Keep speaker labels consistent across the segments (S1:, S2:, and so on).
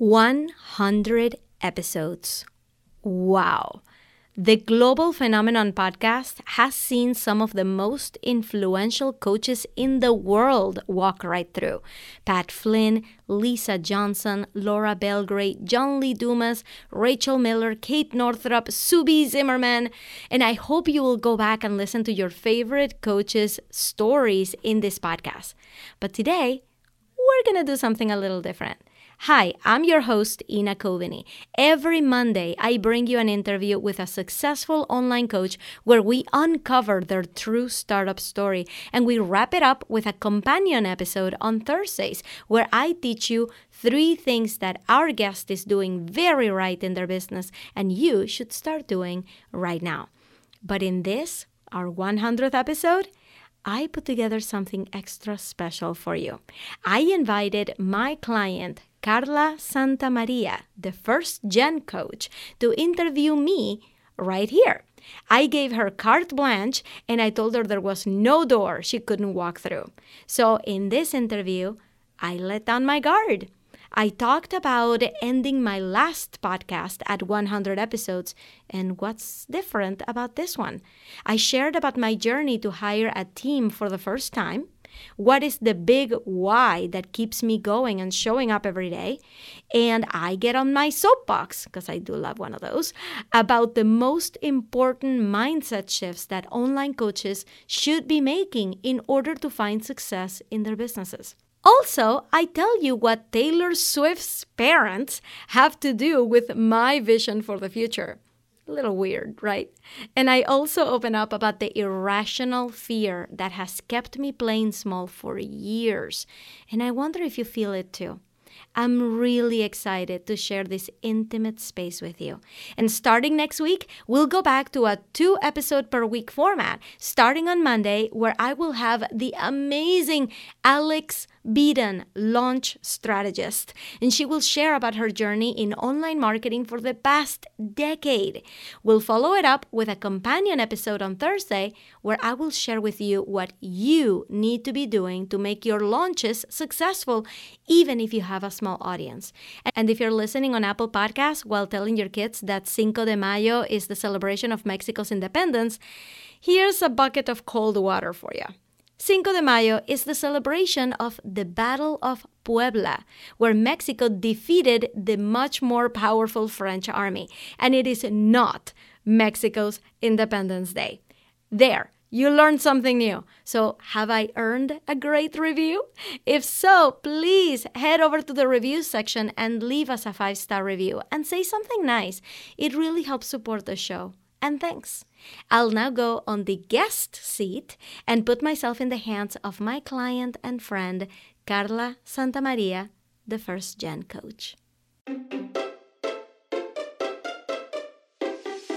S1: 100 episodes. Wow. The Global Phenomenon podcast has seen some of the most influential coaches in the world walk right through. Pat Flynn, Lisa Johnson, Laura Belgray, John Lee Dumas, Rachel Miller, Kate Northrup, Sue B Zimmerman. And I hope you will go back and listen to your favorite coaches' stories in this podcast. But today, we're going to do something a little different. Hi, I'm your host, Ina Coveney. Every Monday, I bring you an interview with a successful online coach where we uncover their true startup story and we wrap it up with a companion episode on Thursdays where I teach you three things that our guest is doing very right in their business and you should start doing right now. But in this, our 100th episode, I put together something extra special for you. I invited my client, Carla Santamaria, the first gen coach, to interview me right here. I gave her carte blanche and I told her there was no door she couldn't walk through. So in this interview, I let down my guard. I talked about ending my last podcast at 100 episodes and what's different about this one. I shared about my journey to hire a team for the first time what is the big why that keeps me going and showing up every day? And I get on my soapbox, because I do love one of those, about the most important mindset shifts that online coaches should be making in order to find success in their businesses. Also, I tell you what Taylor Swift's parents have to do with my vision for the future. A little weird, right? And I also open up about the irrational fear that has kept me playing small for years. And I wonder if you feel it too. I'm really excited to share this intimate space with you. And starting next week, we'll go back to a two episode per week format, starting on Monday, where I will have the amazing Alex Beaton, launch strategist, and she will share about her journey in online marketing for the past decade. We'll follow it up with a companion episode on Thursday where I will share with you what you need to be doing to make your launches successful, even if you have a small audience. And if you're listening on Apple Podcasts while telling your kids that Cinco de Mayo is the celebration of Mexico's independence, here's a bucket of cold water for you. Cinco de Mayo is the celebration of the Battle of Puebla, where Mexico defeated the much more powerful French army, and it is not Mexico's Independence Day. There, you learned something new. So, have I earned a great review? If so, please head over to the review section and leave us a five star review and say something nice. It really helps support the show. And thanks. I'll now go on the guest seat and put myself in the hands of my client and friend, Carla Santamaria, the first gen coach.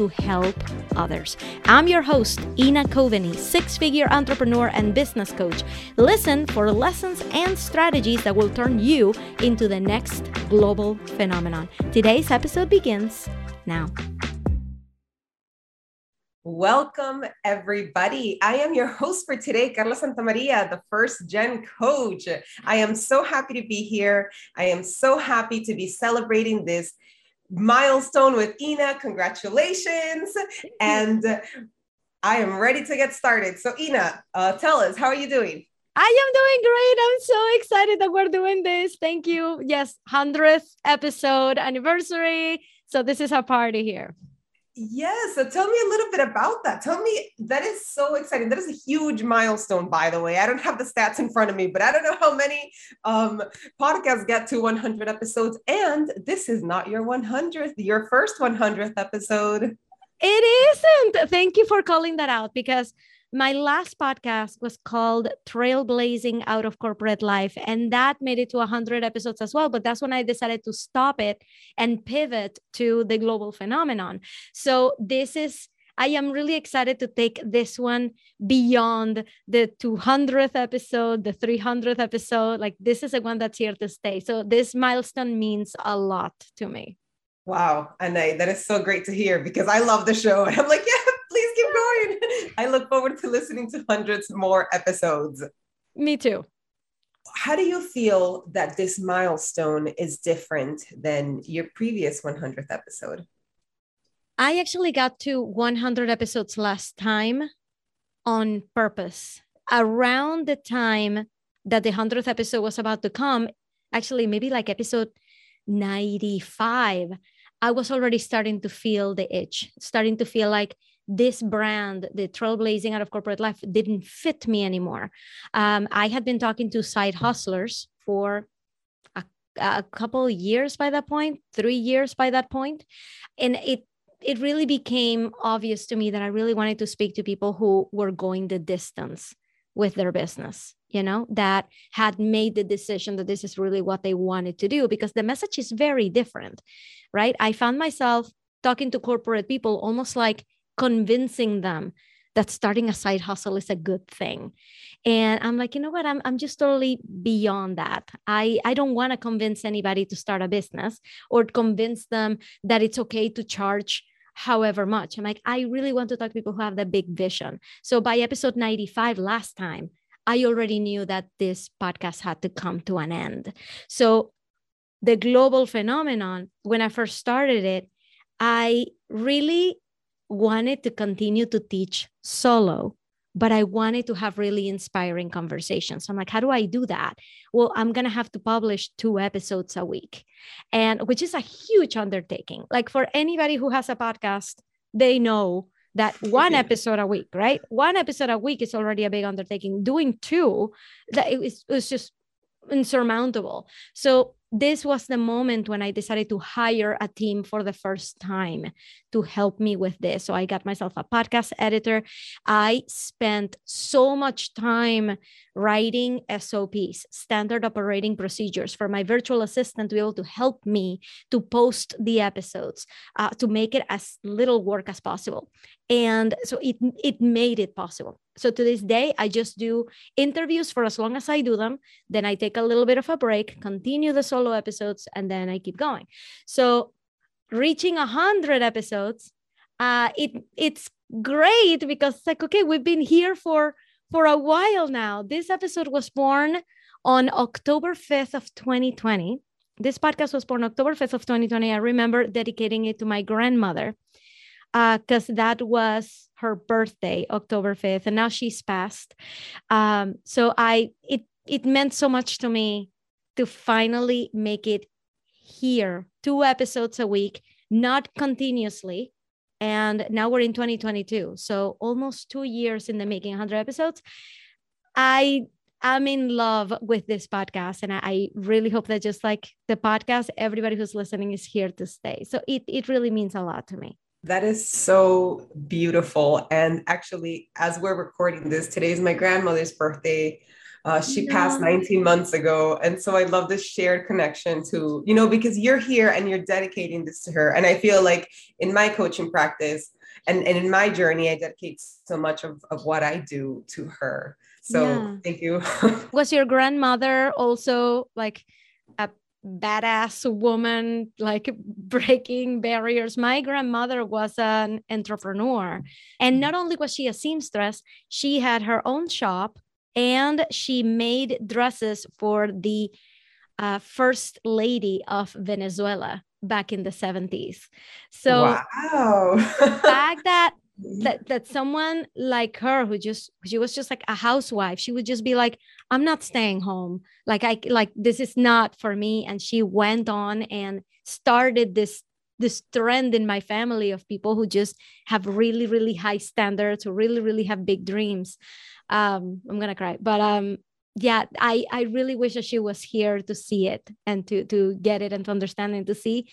S1: to help others. I'm your host, Ina Coveney, six figure entrepreneur and business coach. Listen for lessons and strategies that will turn you into the next global phenomenon. Today's episode begins now.
S2: Welcome, everybody. I am your host for today, Carla Santamaria, the first gen coach. I am so happy to be here. I am so happy to be celebrating this milestone with Ina. Congratulations. And I am ready to get started. So, Ina, uh, tell us, how are you doing?
S1: I am doing great. I'm so excited that we're doing this. Thank you. Yes, 100th episode anniversary. So, this is a party here.
S2: Yes. So tell me a little bit about that. Tell me that is so exciting. That is a huge milestone, by the way. I don't have the stats in front of me, but I don't know how many um, podcasts get to 100 episodes. And this is not your 100th, your first 100th episode.
S1: It isn't. Thank you for calling that out because my last podcast was called Trailblazing Out of Corporate Life, and that made it to 100 episodes as well. But that's when I decided to stop it and pivot to the global phenomenon. So this is I am really excited to take this one beyond the 200th episode, the 300th episode. Like this is a one that's here to stay. So this milestone means a lot to me.
S2: Wow, Ina, that is so great to hear because I love the show. And I'm like, yeah. I look forward to listening to hundreds more episodes.
S1: Me too.
S2: How do you feel that this milestone is different than your previous 100th episode?
S1: I actually got to 100 episodes last time on purpose. Around the time that the 100th episode was about to come, actually, maybe like episode 95, I was already starting to feel the itch, starting to feel like this brand, the trailblazing out of corporate life, didn't fit me anymore. Um, I had been talking to side hustlers for a, a couple years by that point, three years by that point, and it it really became obvious to me that I really wanted to speak to people who were going the distance with their business, you know, that had made the decision that this is really what they wanted to do because the message is very different, right? I found myself talking to corporate people almost like convincing them that starting a side hustle is a good thing. And I'm like, you know what? I'm, I'm just totally beyond that. I, I don't want to convince anybody to start a business or convince them that it's okay to charge however much. I'm like, I really want to talk to people who have the big vision. So by episode 95 last time, I already knew that this podcast had to come to an end. So the global phenomenon, when I first started it, I really wanted to continue to teach solo but I wanted to have really inspiring conversations. I'm like, how do I do that? Well, I'm going to have to publish two episodes a week, and which is a huge undertaking. Like for anybody who has a podcast, they know that one episode a week, right? One episode a week is already a big undertaking. Doing two, that it was, it was just insurmountable. So this was the moment when I decided to hire a team for the first time to help me with this. So I got myself a podcast editor. I spent so much time writing SOPs, standard operating procedures for my virtual assistant to be able to help me to post the episodes, uh, to make it as little work as possible. And so it, it made it possible. So to this day, I just do interviews for as long as I do them. Then I take a little bit of a break, continue the solo episodes, and then I keep going. So reaching a hundred episodes, uh, it it's great because it's like okay, we've been here for for a while now. This episode was born on October 5th of 2020. This podcast was born October 5th of 2020. I remember dedicating it to my grandmother because uh, that was her birthday, October 5th, and now she's passed. Um, so I it it meant so much to me to finally make it here, two episodes a week, not continuously. And now we're in 2022. So almost two years in the making 100 episodes. I am in love with this podcast. And I, really hope that just like the podcast, everybody who's listening is here to stay. So it, it really means a lot to me.
S2: That is so beautiful. And actually, as we're recording this, today is my grandmother's birthday. Uh, she yeah. passed 19 months ago. And so I love this shared connection to, you know, because you're here and you're dedicating this to her. And I feel like in my coaching practice and, and in my journey, I dedicate so much of, of what I do to her. So yeah. thank you.
S1: Was your grandmother also like badass woman, like breaking barriers? My grandmother was an entrepreneur. And not only was she a seamstress, she had her own shop and she made dresses for the uh, first lady of Venezuela back in the 70s. So
S2: wow.
S1: the fact that that that someone like her who just she was just like a housewife she would just be like i'm not staying home. Like i like this is not for me. And she went on and started this this trend in my family of people who just have really really high standards who really really have big dreams. Um i'm gonna cry but um yeah i i really wish that she was here to see it and to to get it and to understand and to see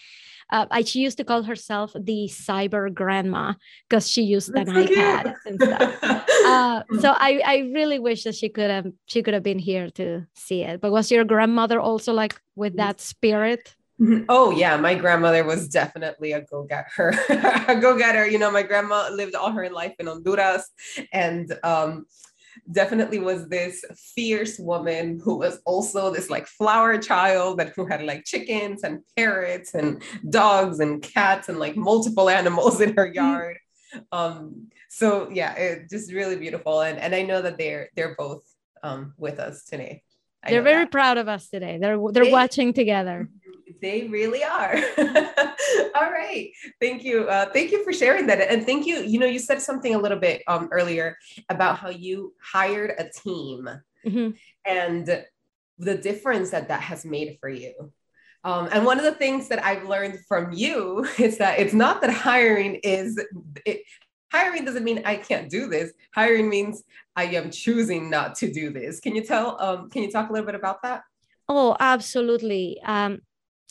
S1: uh, I, she used to call herself the cyber grandma because she used an ipad and stuff uh, so i i really wish that she could have she could have been here to see it but was your grandmother also like with that spirit
S2: Mm-hmm. Oh yeah, my grandmother was definitely a go-getter. a go-getter. You know, my grandma lived all her life in Honduras, and um, definitely was this fierce woman who was also this like flower child that who had like chickens and parrots and dogs and cats and like multiple animals in her mm-hmm. yard. Um, so yeah, it just really beautiful. And and I know that they're they're both um, with us today.
S1: I they're very that. proud of us today. They're they're they, watching together.
S2: They really are. All right. Thank you. Uh, thank you for sharing that. And thank you. You know, you said something a little bit um, earlier about how you hired a team mm-hmm. and the difference that that has made for you. Um, and one of the things that I've learned from you is that it's not that hiring is it, hiring doesn't mean I can't do this. Hiring means I am choosing not to do this. Can you tell? Um, can you talk a little bit about that?
S1: Oh, absolutely. Um,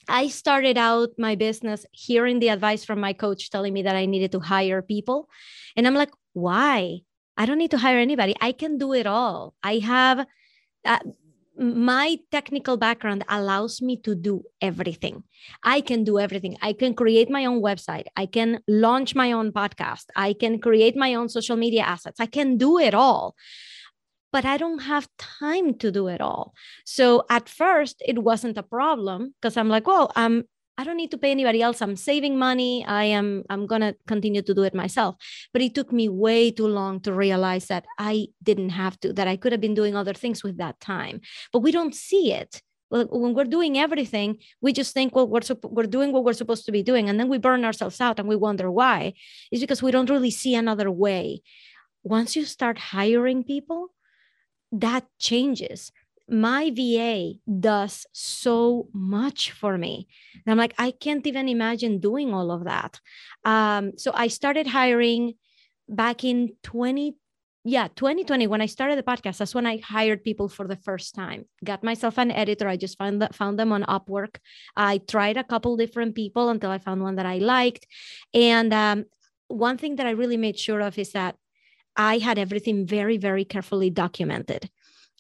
S1: I started out my business hearing the advice from my coach telling me that I needed to hire people. And I'm like, why? I don't need to hire anybody. I can do it all. I have uh, my technical background allows me to do everything. I can do everything. I can create my own website. I can launch my own podcast. I can create my own social media assets. I can do it all but I don't have time to do it all. So at first, it wasn't a problem because I'm like, well, I'm I don't need to pay anybody else. I'm saving money. I am I'm going to continue to do it myself. But it took me way too long to realize that I didn't have to, that I could have been doing other things with that time. But we don't see it. When we're doing everything, we just think, well, we're, we're doing what we're supposed to be doing. And then we burn ourselves out and we wonder why. It's because we don't really see another way. Once you start hiring people, that changes my VA does so much for me. And I'm like, I can't even imagine doing all of that. Um, so I started hiring back in 20, yeah, 2020, when I started the podcast, that's when I hired people for the first time. Got myself an editor. I just found that found them on Upwork. I tried a couple different people until I found one that I liked. And um, one thing that I really made sure of is that I had everything very, very carefully documented.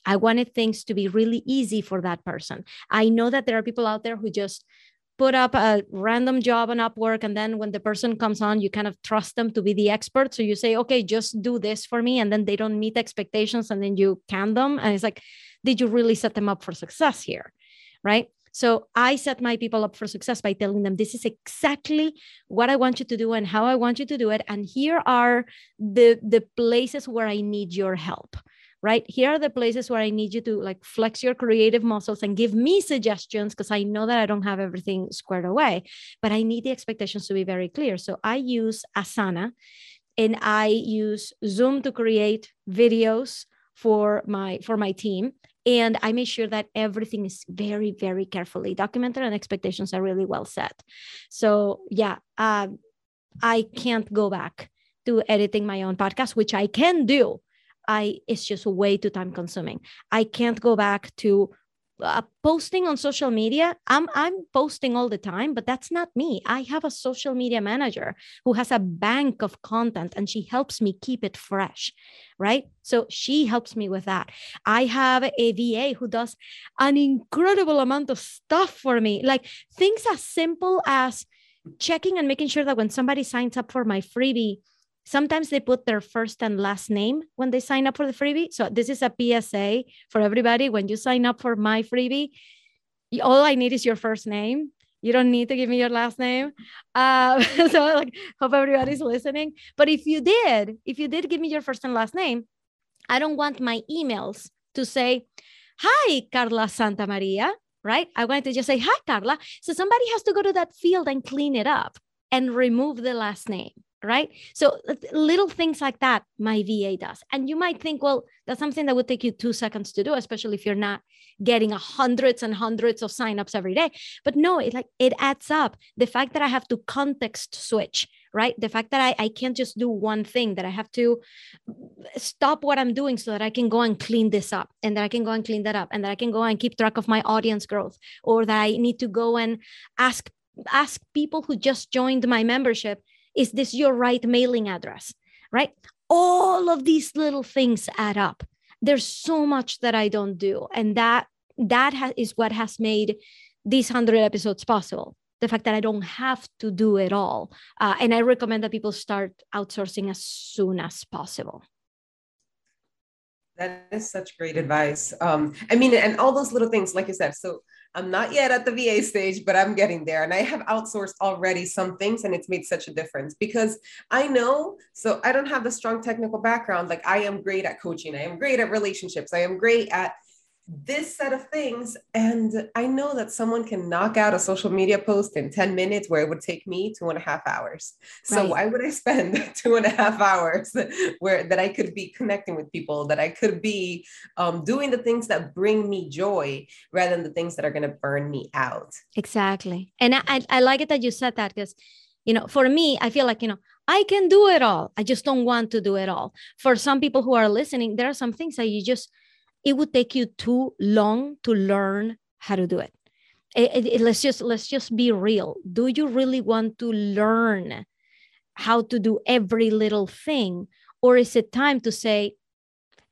S1: I wanted things to be really easy for that person. I know that there are people out there who just put up a random job on Upwork. And then when the person comes on, you kind of trust them to be the expert. So you say, okay, just do this for me. And then they don't meet expectations. And then you can them. And it's like, did you really set them up for success here? Right. So I set my people up for success by telling them this is exactly what I want you to do and how I want you to do it. And here are the, the places where I need your help right? Here are the places where i need you to like flex your creative muscles and give me suggestions because i know that i don't have everything squared away but i need the expectations to be very clear. So i use asana and i use zoom to create videos for my for my team and i make sure that everything is very very carefully documented and expectations are really well set. So yeah um, i can't go back to editing my own podcast which i can do. I it's just way too time consuming. I can't go back to uh, posting on social media i'm i'm posting all the time but that's not me. I have a social media manager who has a bank of content and she helps me keep it fresh right? So she helps me with that. I have a va who does an incredible amount of stuff for me. Like things as simple as checking and making sure that when somebody signs up for my freebie Sometimes they put their first and last name when they sign up for the freebie. So this is a PSA for everybody. When you sign up for my freebie, all I need is your first name. You don't need to give me your last name. Uh, so like, hope everybody's listening. But if you did, if you did give me your first and last name, I don't want my emails to say, "Hi, Carla Santamaria." Right? I want to just say, "Hi, Carla." So somebody has to go to that field and clean it up and remove the last name right? So uh, little things like that, my VA does. And you might think, well, that's something that would take you two seconds to do, especially if you're not getting hundreds and hundreds of signups every day. But no, it like it adds up. The fact that I have to context switch, right? The fact that I, I can't just do one thing, that I have to stop what I'm doing so that I can go and clean this up and that I can go and clean that up and that I can go and keep track of my audience growth or that I need to go and ask ask people who just joined my membership is this your right mailing address? Right? All of these little things add up. There's so much that I don't do. And that that ha- is what has made these 100 episodes possible the fact that I don't have to do it all. Uh, and I recommend that people start outsourcing as soon as possible.
S2: That is such great advice. Um, I mean, and all those little things, like you said. So I'm not yet at the VA stage, but I'm getting there. And I have outsourced already some things, and it's made such a difference because I know. So I don't have the strong technical background. Like I am great at coaching, I am great at relationships, I am great at this set of things. And I know that someone can knock out a social media post in 10 minutes where it would take me two and a half hours. So right. why would I spend two and a half hours where that I could be connecting with people, that I could be um, doing the things that bring me joy rather than the things that are going to burn me out?
S1: Exactly. And I, I like it that you said that because, you know, for me, I feel like, you know, I can do it all. I just don't want to do it all. For some people who are listening, there are some things that you just, it would take you too long to learn how to do it. It, it, it, let's just let's just be real do you really want to learn how to do every little thing or is it time to say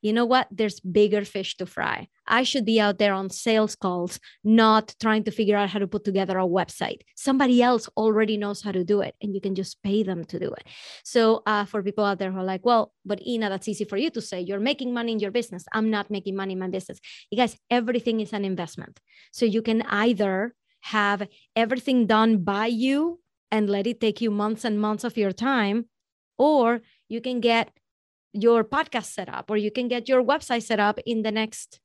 S1: you know what? There's bigger fish to fry. I should be out there on sales calls, not trying to figure out how to put together a website. Somebody else already knows how to do it, and you can just pay them to do it. So, uh, for people out there who are like, well, but Ina, that's easy for you to say. You're making money in your business. I'm not making money in my business. You guys, everything is an investment. So, you can either have everything done by you and let it take you months and months of your time, or you can get your podcast set up or you can get your website set up in the next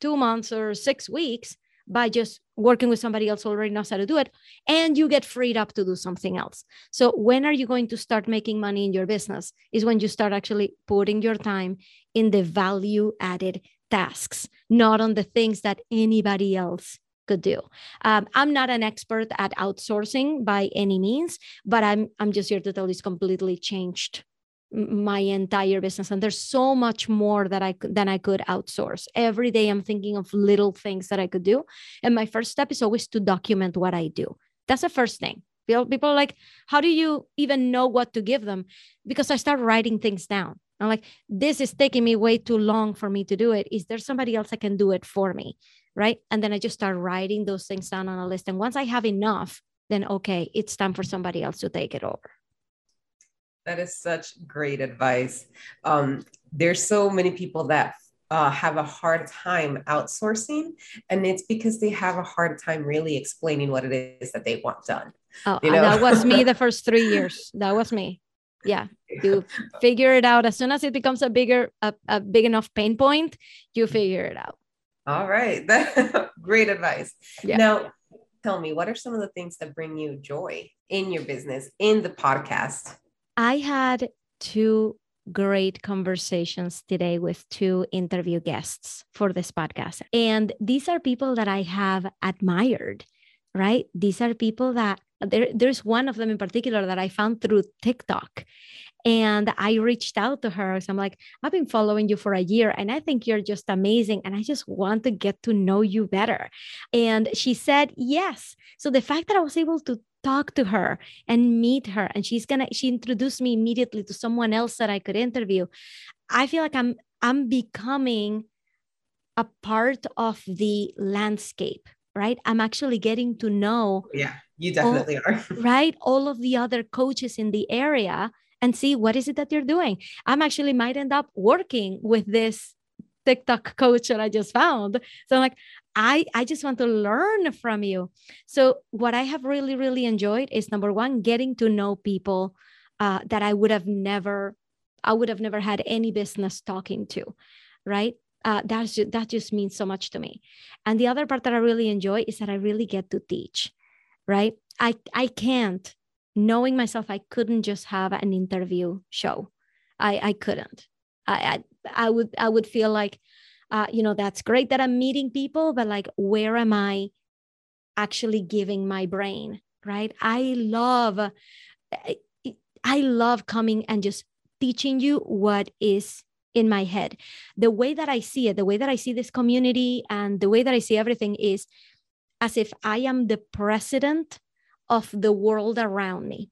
S1: two months or six weeks by just working with somebody else already knows how to do it and you get freed up to do something else. So when are you going to start making money in your business is when you start actually putting your time in the value added tasks not on the things that anybody else could do. Um, i'm not an expert at outsourcing by any means but i'm i'm just here to tell you it's completely changed my entire business and there's so much more that i than i could outsource. Every day i'm thinking of little things that i could do and my first step is always to document what i do. That's the first thing. People are like how do you even know what to give them? Because i start writing things down. I'm like this is taking me way too long for me to do it. Is there somebody else that can do it for me? Right? And then i just start writing those things down on a list and once i have enough then okay it's time for somebody else to take it over
S2: that is such great advice. Um, there's so many people that uh, have a hard time outsourcing, and it's because they have a hard time really explaining what it is that they want done.
S1: Oh, you know? that was me the first three years. That was me. Yeah, you figure it out as soon as it becomes a bigger, a, a big enough pain point. You figure it out.
S2: All right, great advice. Yeah. Now, tell me, what are some of the things that bring you joy in your business, in the podcast?
S1: I had two great conversations today with two interview guests for this podcast. And these are people that I have admired, right? These are people that there, there's one of them in particular that I found through TikTok. And I reached out to her. So I'm like, I've been following you for a year and I think you're just amazing. And I just want to get to know you better. And she said, yes. So the fact that I was able to talk to her and meet her. And she's gonna she introduced me immediately to someone else that i could interview. I feel like i'm i'm becoming a part of the landscape right? I'm actually getting to know
S2: yeah you definitely
S1: all, are. right all of the other coaches in the area and see what is it that you're doing. I'm actually might end up working with this TikTok coach that I just found. So I'm like, I, I just want to learn from you. So, what I have really, really enjoyed is number one, getting to know people uh, that I would have never, I would have never had any business talking to, right? Uh, that's just, that just means so much to me. And the other part that I really enjoy is that I really get to teach, right? I I can't, knowing myself, I couldn't just have an interview show. I I couldn't. I I, I would I would feel like uh, you know, that's great that I'm meeting people, but like, where am I actually giving my brain? Right. I love, I love coming and just teaching you what is in my head. The way that I see it, the way that I see this community, and the way that I see everything is as if I am the president of the world around me.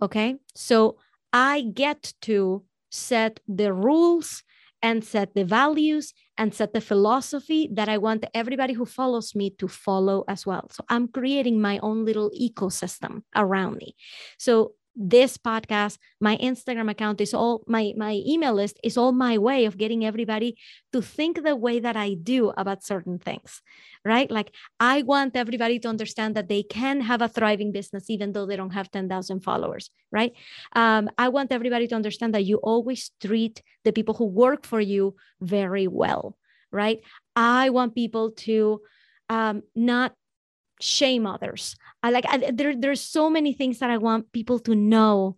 S1: Okay. So I get to set the rules and set the values and set the philosophy that I want everybody who follows me to follow as well. So I'm creating my own little ecosystem around me. So this podcast my instagram account is all my my email list is all my way of getting everybody to think the way that i do about certain things right? Like i want everybody to understand that they can have a thriving business even though they don't have 10000 followers right? Um, i want everybody to understand that you always treat the people who work for you very well right? I want people to um, not shame others. I like I, there there's so many things that I want people to know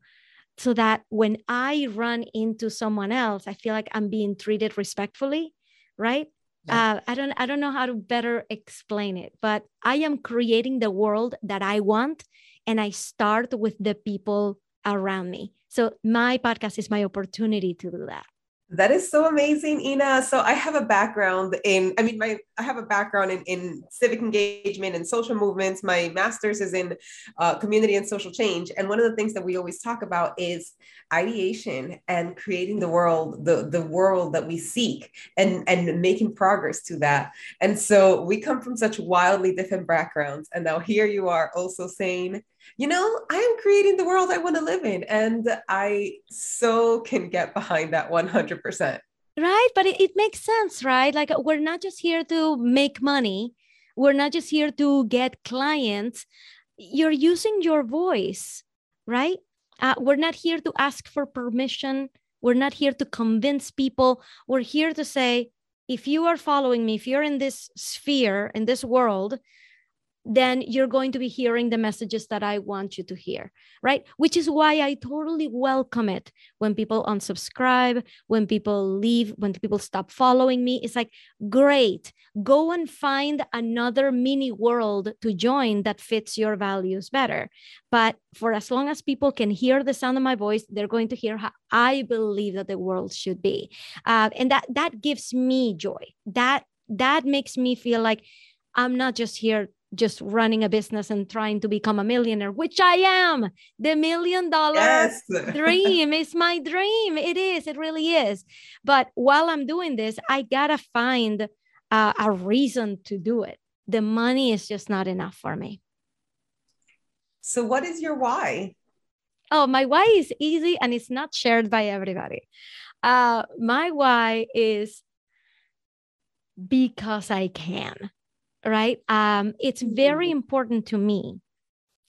S1: so that when I run into someone else, I feel like I'm being treated respectfully, right? Yeah. Uh, I don't I don't know how to better explain it, but I am creating the world that I want, and I start with the people around me. So my podcast is my opportunity to do that.
S2: That is so amazing, Ina. So I have a background in, I mean, my I have a background in, in civic engagement and social movements. My master's is in uh, community and social change. And one of the things that we always talk about is ideation and creating the world, the, the world that we seek and, and making progress to that. And so we come from such wildly different backgrounds. And now here you are also saying, you know, I am creating the world I want to live in. And I so can get behind that 100%.
S1: Right. But it, it makes sense, right? Like we're not just here to make money, we're not just here to get clients. You're using your voice, right? Uh, we're not here to ask for permission. We're not here to convince people. We're here to say, if you are following me, if you're in this sphere, in this world, then you're going to be hearing the messages that I want you to hear, right? Which is why I totally welcome it when people unsubscribe, when people leave, when people stop following me. It's like, great, go and find another mini world to join that fits your values better. But for as long as people can hear the sound of my voice, they're going to hear how I believe that the world should be. Uh, and that that gives me joy. That that makes me feel like I'm not just here just running a business and trying to become a millionaire, which I am. The million dollar yes. dream is my dream. It is, it really is. But while I'm doing this, I gotta find uh, a reason to do it. The money is just not enough for me.
S2: So, what is your why?
S1: Oh, my why is easy and it's not shared by everybody. Uh, my why is because I can right? Um, it's very mm-hmm. important to me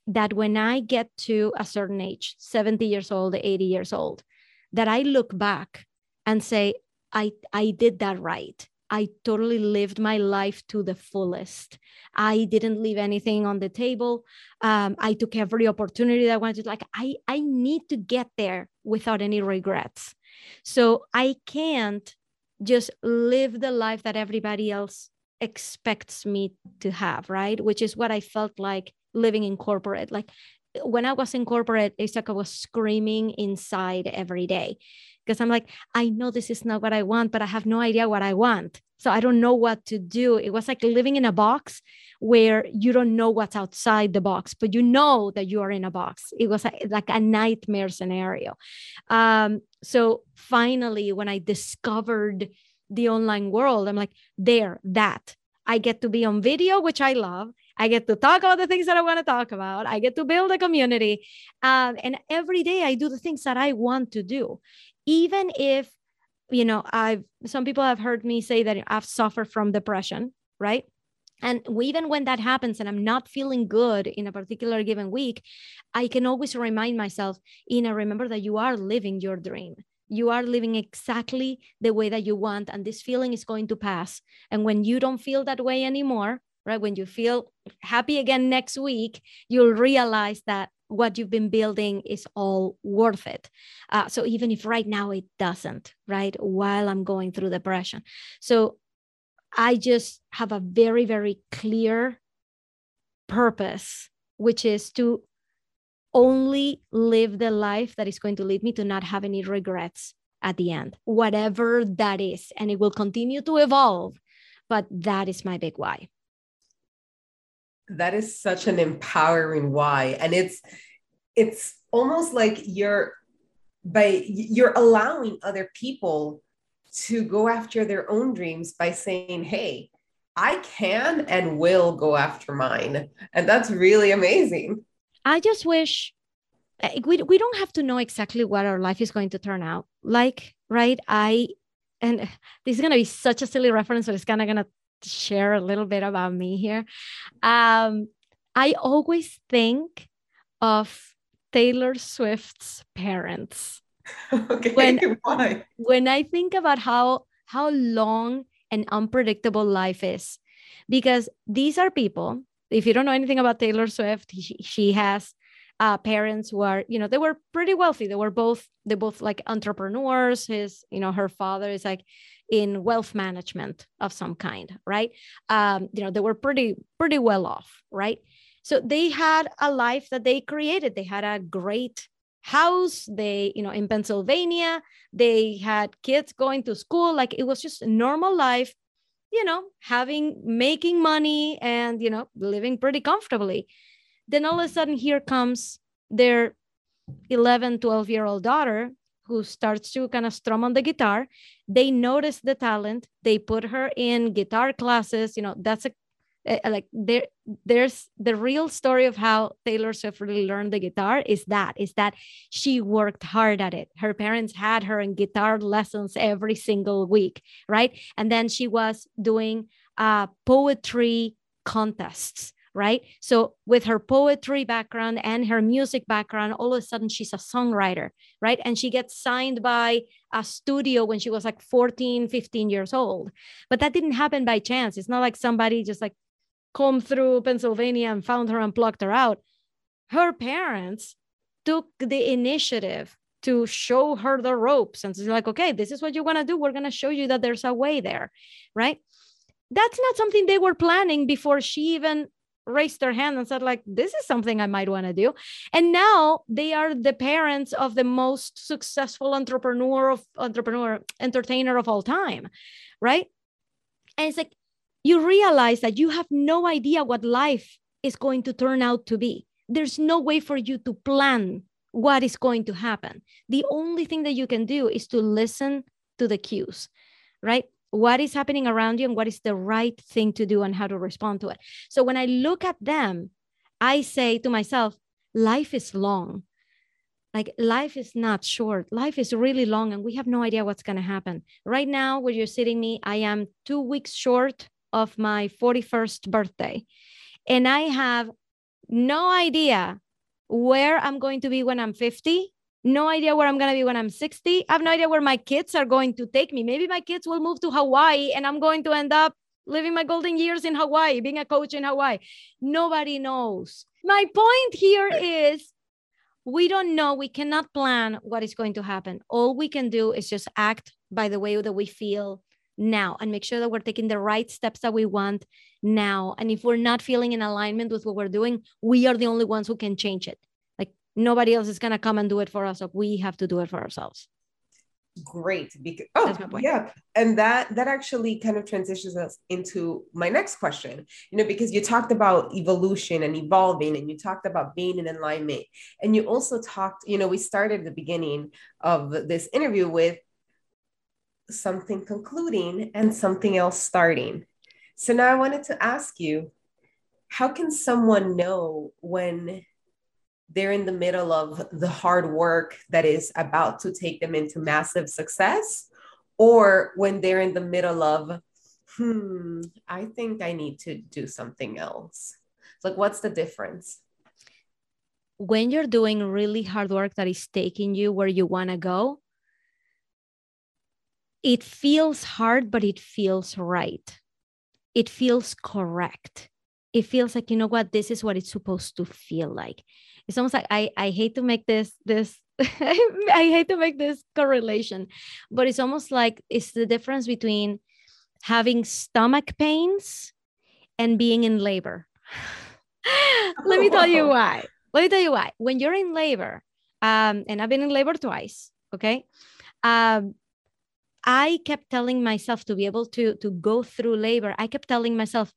S1: that when I get to a certain age, 70 years old, 80 years old, that I look back and say, I, I did that right. I totally lived my life to the fullest. I didn't leave anything on the table. Um, I took every opportunity that I wanted. Like I, I need to get there without any regrets. So I can't just live the life that everybody else expects me to have, right? Which is what I felt like living in corporate. Like when I was in corporate, it's like I was screaming inside every day because I'm like, I know this is not what I want, but I have no idea what I want. So I don't know what to do. It was like living in a box where you don't know what's outside the box, but you know that you are in a box. It was like a nightmare scenario. Um, so finally, when I discovered the online world. I'm like, there, that. I get to be on video, which I love. I get to talk about the things that I want to talk about. I get to build a community. Um, and every day I do the things that I want to do. Even if, you know, I've, some people have heard me say that I've suffered from depression, right? And even when that happens and I'm not feeling good in a particular given week, I can always remind myself, Ina, remember that you are living your dream you are living exactly the way that you want and this feeling is going to pass. And when you don't feel that way anymore right when you feel happy again next week you'll realize that what you've been building is all worth it. Uh, so even if right now it doesn't right while i'm going through depression. So i just have a very very clear purpose which is to only live the life that is going to lead me to not have any regrets at the end, whatever that is. And it will continue to evolve. But that is my big why.
S2: That is such an empowering why. And it's, it's almost like you're by you're allowing other people to go after their own dreams by saying, hey, I can and will go after mine. And that's really amazing.
S1: I just wish we, we don't have to know exactly what our life is going to turn out like, right? I, and this is going to be such a silly reference, but it's kind of going to share a little bit about me here. Um, I always think of Taylor Swift's parents.
S2: okay, when, why?
S1: When I think about how how long and unpredictable life is, because these are people. If you don't know anything about Taylor Swift, she, she has uh, parents who are, you know, they were pretty wealthy. They were both, they both like entrepreneurs. His, you know, her father is like in wealth management of some kind, right? Um, you know, they were pretty, pretty well off, right? So they had a life that they created. They had a great house. They, you know, in Pennsylvania, they had kids going to school. Like it was just a normal life, you know, having, making money and, you know, living pretty comfortably. Then all of a sudden, here comes their 11, 12 year old daughter who starts to kind of strum on the guitar. They notice the talent. They put her in guitar classes. You know, that's a like there there's the real story of how taylor swift really learned the guitar is that is that she worked hard at it. Her parents had her in guitar lessons every single week right? And then she was doing uh, poetry contests right? So with her poetry background and her music background all of a sudden she's a songwriter right? And she gets signed by a studio when she was like 14 15 years old. But that didn't happen by chance. It's not like somebody just like come through Pennsylvania and found her and plucked her out. Her parents took the initiative to show her the ropes and she's like, okay, this is what you want to do. We're going to show you that there's a way there, right? That's not something they were planning before she even raised her hand and said like this is something i might want to do and now they are the parents of the most successful entrepreneur of entrepreneur entertainer of all time right and it's like you realize that you have no idea what life is going to turn out to be. There's no way for you to plan what is going to happen. The only thing that you can do is to listen to the cues, right? What is happening around you and what is the right thing to do and how to respond to it. So when I look at them, I say to myself, life is long. Like life is not short. Life is really long and we have no idea what's going to happen. Right now, where you're sitting me, I am two weeks short of my 41st birthday. And I have no idea where I'm going to be when I'm 50, no idea where I'm going to be when I'm 60. I have no idea where my kids are going to take me. Maybe my kids will move to Hawaii and I'm going to end up living my golden years in Hawaii, being a coach in Hawaii. Nobody knows. My point here is we don't know. We cannot plan what is going to happen. All we can do is just act by the way that we feel now and make sure that we're taking the right steps that we want now. And if we're not feeling in alignment with what we're doing, we are the only ones who can change it. Like nobody else is going to come and do it for us. So we have to do it for ourselves.
S2: Great. Because, oh, yeah. And that, that actually kind of transitions us into my next question, you know, because you talked about evolution and evolving and you talked about being in alignment. And you also talked, you know, we started the beginning of this interview with something concluding and something else starting. So now I wanted to ask you how can someone know when they're in the middle of the hard work that is about to take them into massive success or when they're in the middle of hmm i think i need to do something else like what's the difference
S1: when you're doing really hard work that is taking you where you want to go it feels hard, but it feels right. It feels correct. It feels like, you know what, this is what it's supposed to feel like. It's almost like I, I hate to make this, this, I hate to make this correlation, but it's almost like it's the difference between having stomach pains and being in labor. Let me tell you why. Let me tell you why. When you're in labor, um, and I've been in labor twice, okay? Um, I kept telling myself to be able to to go through labor. I kept telling myself,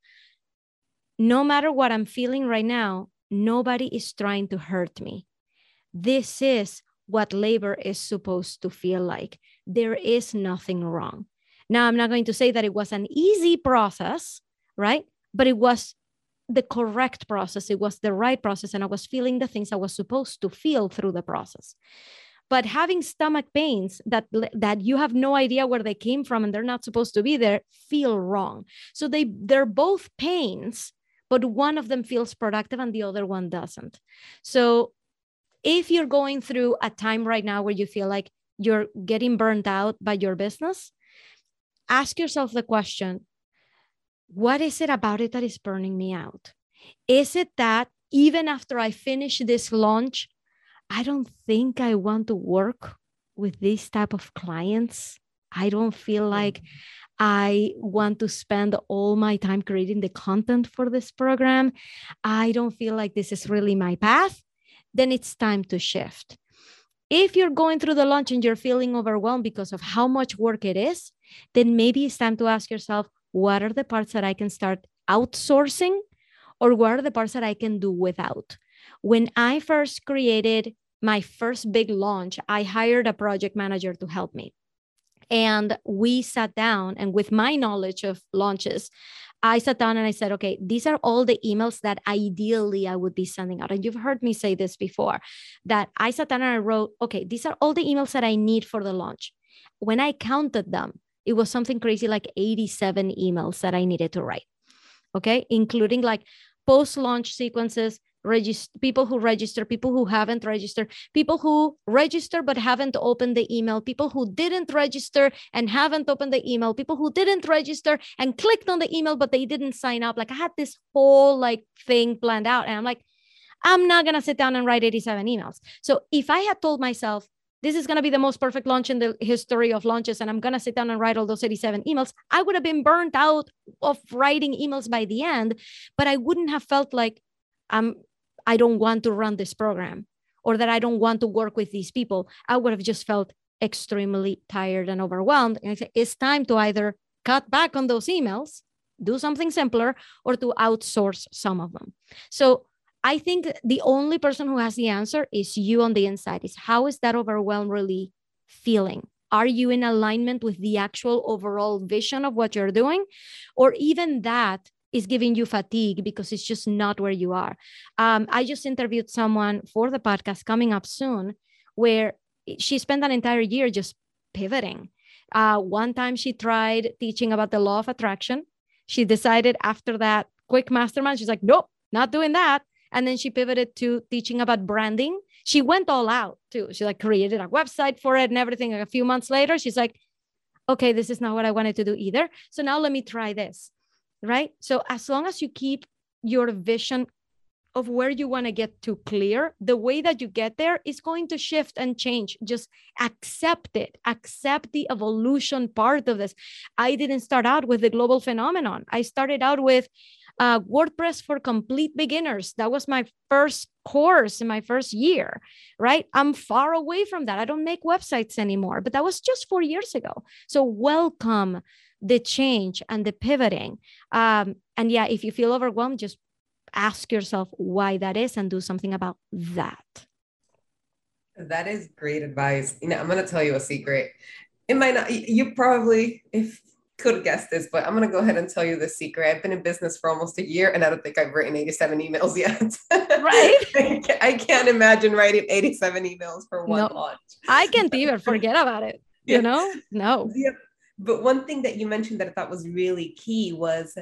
S1: no matter what I'm feeling right now, nobody is trying to hurt me. This is what labor is supposed to feel like. There is nothing wrong. Now, I'm not going to say that it was an easy process, right? But it was the correct process. It was the right process. And I was feeling the things I was supposed to feel through the process. But having stomach pains that, that you have no idea where they came from and they're not supposed to be there feel wrong. So they, they're both pains, but one of them feels productive and the other one doesn't. So if you're going through a time right now where you feel like you're getting burned out by your business, ask yourself the question what is it about it that is burning me out? Is it that even after I finish this launch, I don't think I want to work with this type of clients. I don't feel mm-hmm. like I want to spend all my time creating the content for this program. I don't feel like this is really my path. Then it's time to shift. If you're going through the launch and you're feeling overwhelmed because of how much work it is, then maybe it's time to ask yourself, what are the parts that I can start outsourcing or what are the parts that I can do without? When I first created my first big launch, I hired a project manager to help me. And we sat down, and with my knowledge of launches, I sat down and I said, okay, these are all the emails that ideally I would be sending out. And you've heard me say this before that I sat down and I wrote, okay, these are all the emails that I need for the launch. When I counted them, it was something crazy like 87 emails that I needed to write. Okay. Including like post launch sequences, register people who register, people who haven't registered, people who register but haven't opened the email, people who didn't register and haven't opened the email, people who didn't register and clicked on the email but they didn't sign up. Like I had this whole like thing planned out and I'm like, I'm not going to sit down and write 87 emails. So if I had told myself, this is going to be the most perfect launch in the history of launches and i'm going to sit down and write all those 87 emails i would have been burnt out of writing emails by the end but i wouldn't have felt like i'm i don't want to run this program or that i don't want to work with these people i would have just felt extremely tired and overwhelmed and I say, it's time to either cut back on those emails do something simpler or to outsource some of them so I think the only person who has the answer is you on the inside. Is how is that overwhelm really feeling? Are you in alignment with the actual overall vision of what you're doing? Or even that is giving you fatigue because it's just not where you are. Um, I just interviewed someone for the podcast coming up soon where she spent an entire year just pivoting. Uh, one time she tried teaching about the law of attraction. She decided after that quick mastermind, she's like, nope, not doing that. And then she pivoted to teaching about branding. She went all out too. She like created a website for it and everything. a few months later, she's like, okay, this is not what I wanted to do either. So now let me try this. Right. So as long as you keep your vision of where you want to get to clear, the way that you get there is going to shift and change. Just accept it, accept the evolution part of this. I didn't start out with the global phenomenon. I started out with uh, WordPress for complete beginners. That was my first course in my first year, right? I'm far away from that. I don't make websites anymore, but that was just four years ago. So, welcome the change and the pivoting. Um, and yeah, if you feel overwhelmed, just ask yourself why that is and do something about that.
S2: That is great advice. You know, I'm going to tell you a secret. It might not, you probably, if could have guessed this, but I'm going to go ahead and tell you the secret. I've been in business for almost a year and I don't think I've written 87 emails yet.
S1: Right.
S2: I can't imagine writing 87 emails for one no, launch.
S1: I can't even forget about it. You know? No.
S2: Yeah. But one thing that you mentioned that I thought was really key was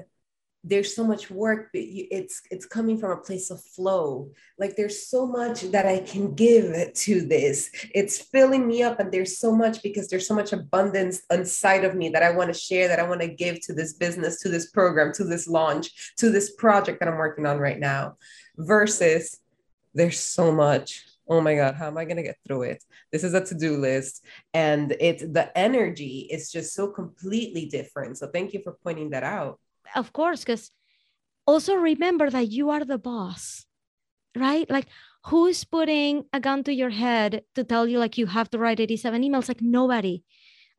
S2: there's so much work but it's it's coming from a place of flow. Like there's so much that i can give to this. It's filling me up and there's so much because there's so much abundance inside of me that i want to share that i want to give to this business to this program to this launch to this project that i'm working on right now versus there's so much oh my god how am i going to get through it this is a to-do list and it's the energy is just so completely different so thank you for pointing that out
S1: of course, because also remember that you are the boss, right? Like, who's putting a gun to your head to tell you, like, you have to write 87 emails? Like, nobody,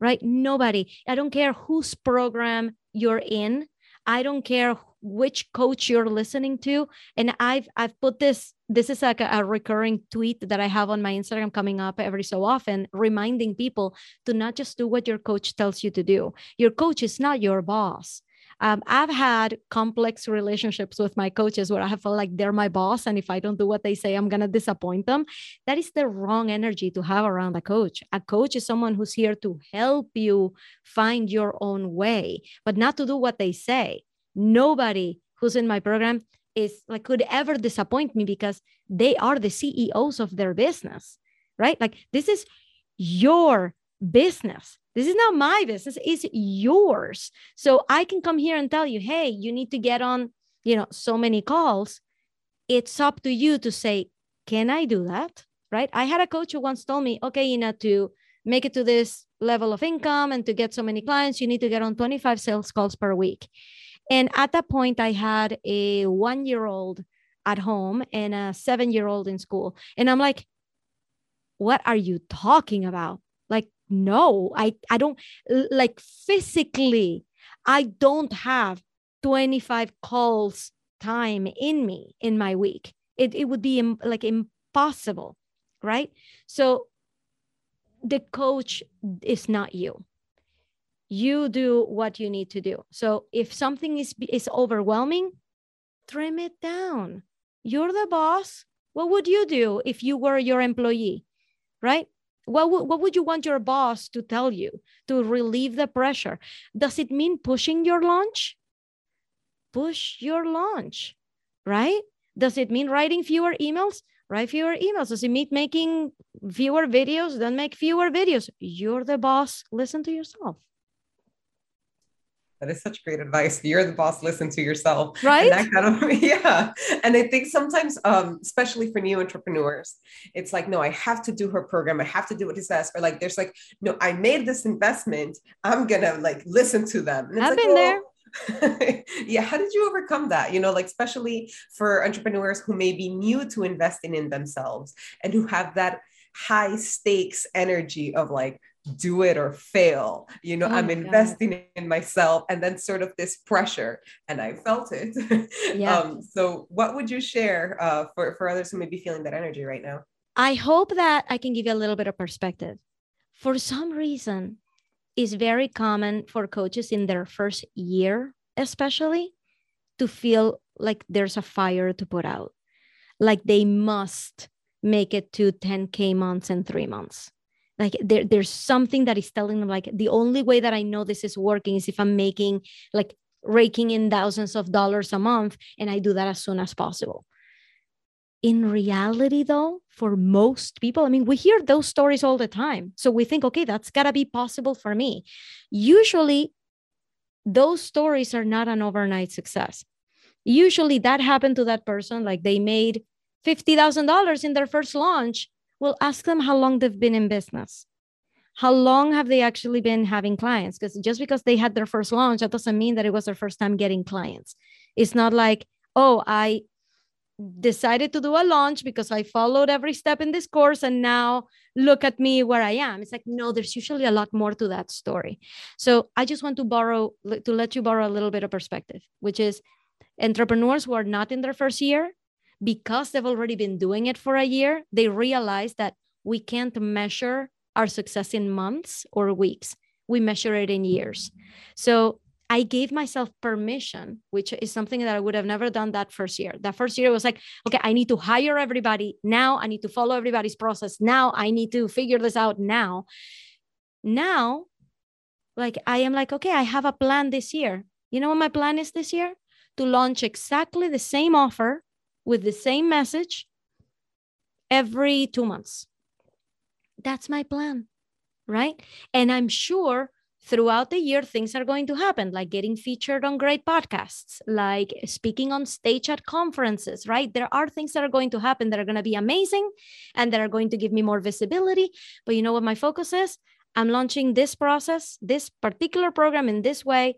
S1: right? Nobody. I don't care whose program you're in. I don't care which coach you're listening to. And I've I've put this, this is like a, a recurring tweet that I have on my Instagram coming up every so often, reminding people to not just do what your coach tells you to do. Your coach is not your boss um, I've had complex relationships with my coaches where I have felt like they're my boss. And if I don't do what they say, I'm going to disappoint them. That is the wrong energy to have around a coach. A coach is someone who's here to help you find your own way, but not to do what they say. Nobody who's in my program is like could ever disappoint me because they are the CEOs of their business, right? Like this is your business. This is not my business, it's yours. So I can come here and tell you, hey, you need to get on, you know, so many calls. It's up to you to say, can I do that? Right. I had a coach who once told me, okay, you know, to make it to this level of income and to get so many clients, you need to get on 25 sales calls per week. And at that point, I had a one year old at home and a seven year old in school. And I'm like, what are you talking about? No i i don't like physically i don't have 25 calls time in me in my week. It, it would be Im- like impossible right? So the coach is not you. You do what you need to do. So if something is is overwhelming trim it down. You're the boss. What would you do if you were your employee right what, w- what would you want your boss to tell you to relieve the pressure? Does it mean pushing your launch? Push your launch, right? Does it mean writing fewer emails? Write fewer emails. Does it mean making fewer videos? Then make fewer videos. You're the boss. Listen to yourself.
S2: That is such great advice. You're the boss. Listen to yourself.
S1: Right.
S2: And that kind of yeah. And I think sometimes, um, especially for new entrepreneurs, it's like, no, I have to do her program. I have to do what he says. Or like, there's like, no, I made this investment. I'm gonna like listen to them.
S1: I've
S2: like,
S1: been there.
S2: yeah how did you overcome that you know like especially for entrepreneurs who may be new to investing in themselves and who have that high stakes energy of like do it or fail. You know oh i'm investing God. in myself and then sort of this pressure and i felt it. Yeah. um, so what would you share uh, for, for others who may be feeling that energy right now?
S1: I hope that i can give you a little bit of perspective. For some reason it's very common for coaches in their first year especially to feel like there's a fire to put out. Like they must make it to 10k months and three months like there, there's something that is telling them like the only way that i know this is working is if i'm making like raking in thousands of dollars a month and i do that as soon as possible. In reality though for most people i mean we hear those stories all the time. So we think okay that's got to be possible for me. Usually those stories are not an overnight success. Usually that happened to that person like they made $50000 in their first launch well, ask them how long they've been in business. How long have they actually been having clients? Because just because they had their first launch, that doesn't mean that it was their first time getting clients. It's not like, oh, I decided to do a launch because I followed every step in this course and now look at me where I am. It's like, no, there's usually a lot more to that story. So I just want to borrow, to let you borrow a little bit of perspective, which is entrepreneurs who are not in their first year because they've already been doing it for a year, they realize that we can't measure our success in months or weeks. We measure it in years. So I gave myself permission, which is something that I would have never done that first year. That first year was like, okay, I need to hire everybody now. I need to follow everybody's process now. I need to figure this out now. Now, like I am like, okay, I have a plan this year. You know what my plan is this year? To launch exactly the same offer with the same message every two months. That's my plan, right? And I'm sure throughout the year things are going to happen like getting featured on great podcasts like speaking on stage at conferences right there are things that are going to happen that are going to be amazing and that are going to give me more visibility but you know what my focus is i'm launching this process this particular program in this way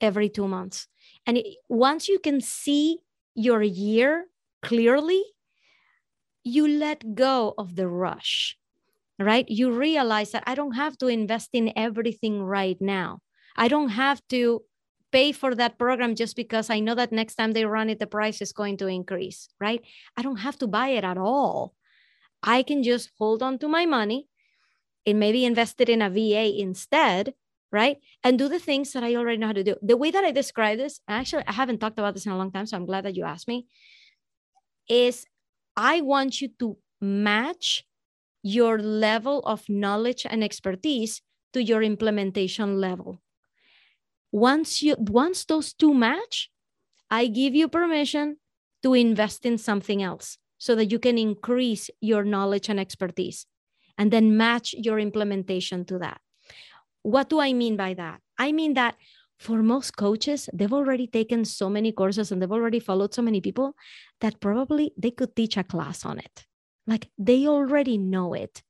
S1: every 2 months and it, once you can see your year clearly, you let go of the rush, right? You realize that I don't have to invest in everything right now. I don't have to pay for that program just because I know that next time they run it, the price is going to increase, right? I don't have to buy it at all. I can just hold on to my money and maybe invest it in a VA instead, right? And do the things that I already know how to do. The way that I describe this, actually, I haven't talked about this in a long time, so I'm glad that you asked me, is I want you to match your level of knowledge and expertise to your implementation level. Once you once those two match, I give you permission to invest in something else so that you can increase your knowledge and expertise and then match your implementation to that. What do I mean by that? I mean that for most coaches, they've already taken so many courses and they've already followed so many people that probably they could teach a class on it. Like they already know it,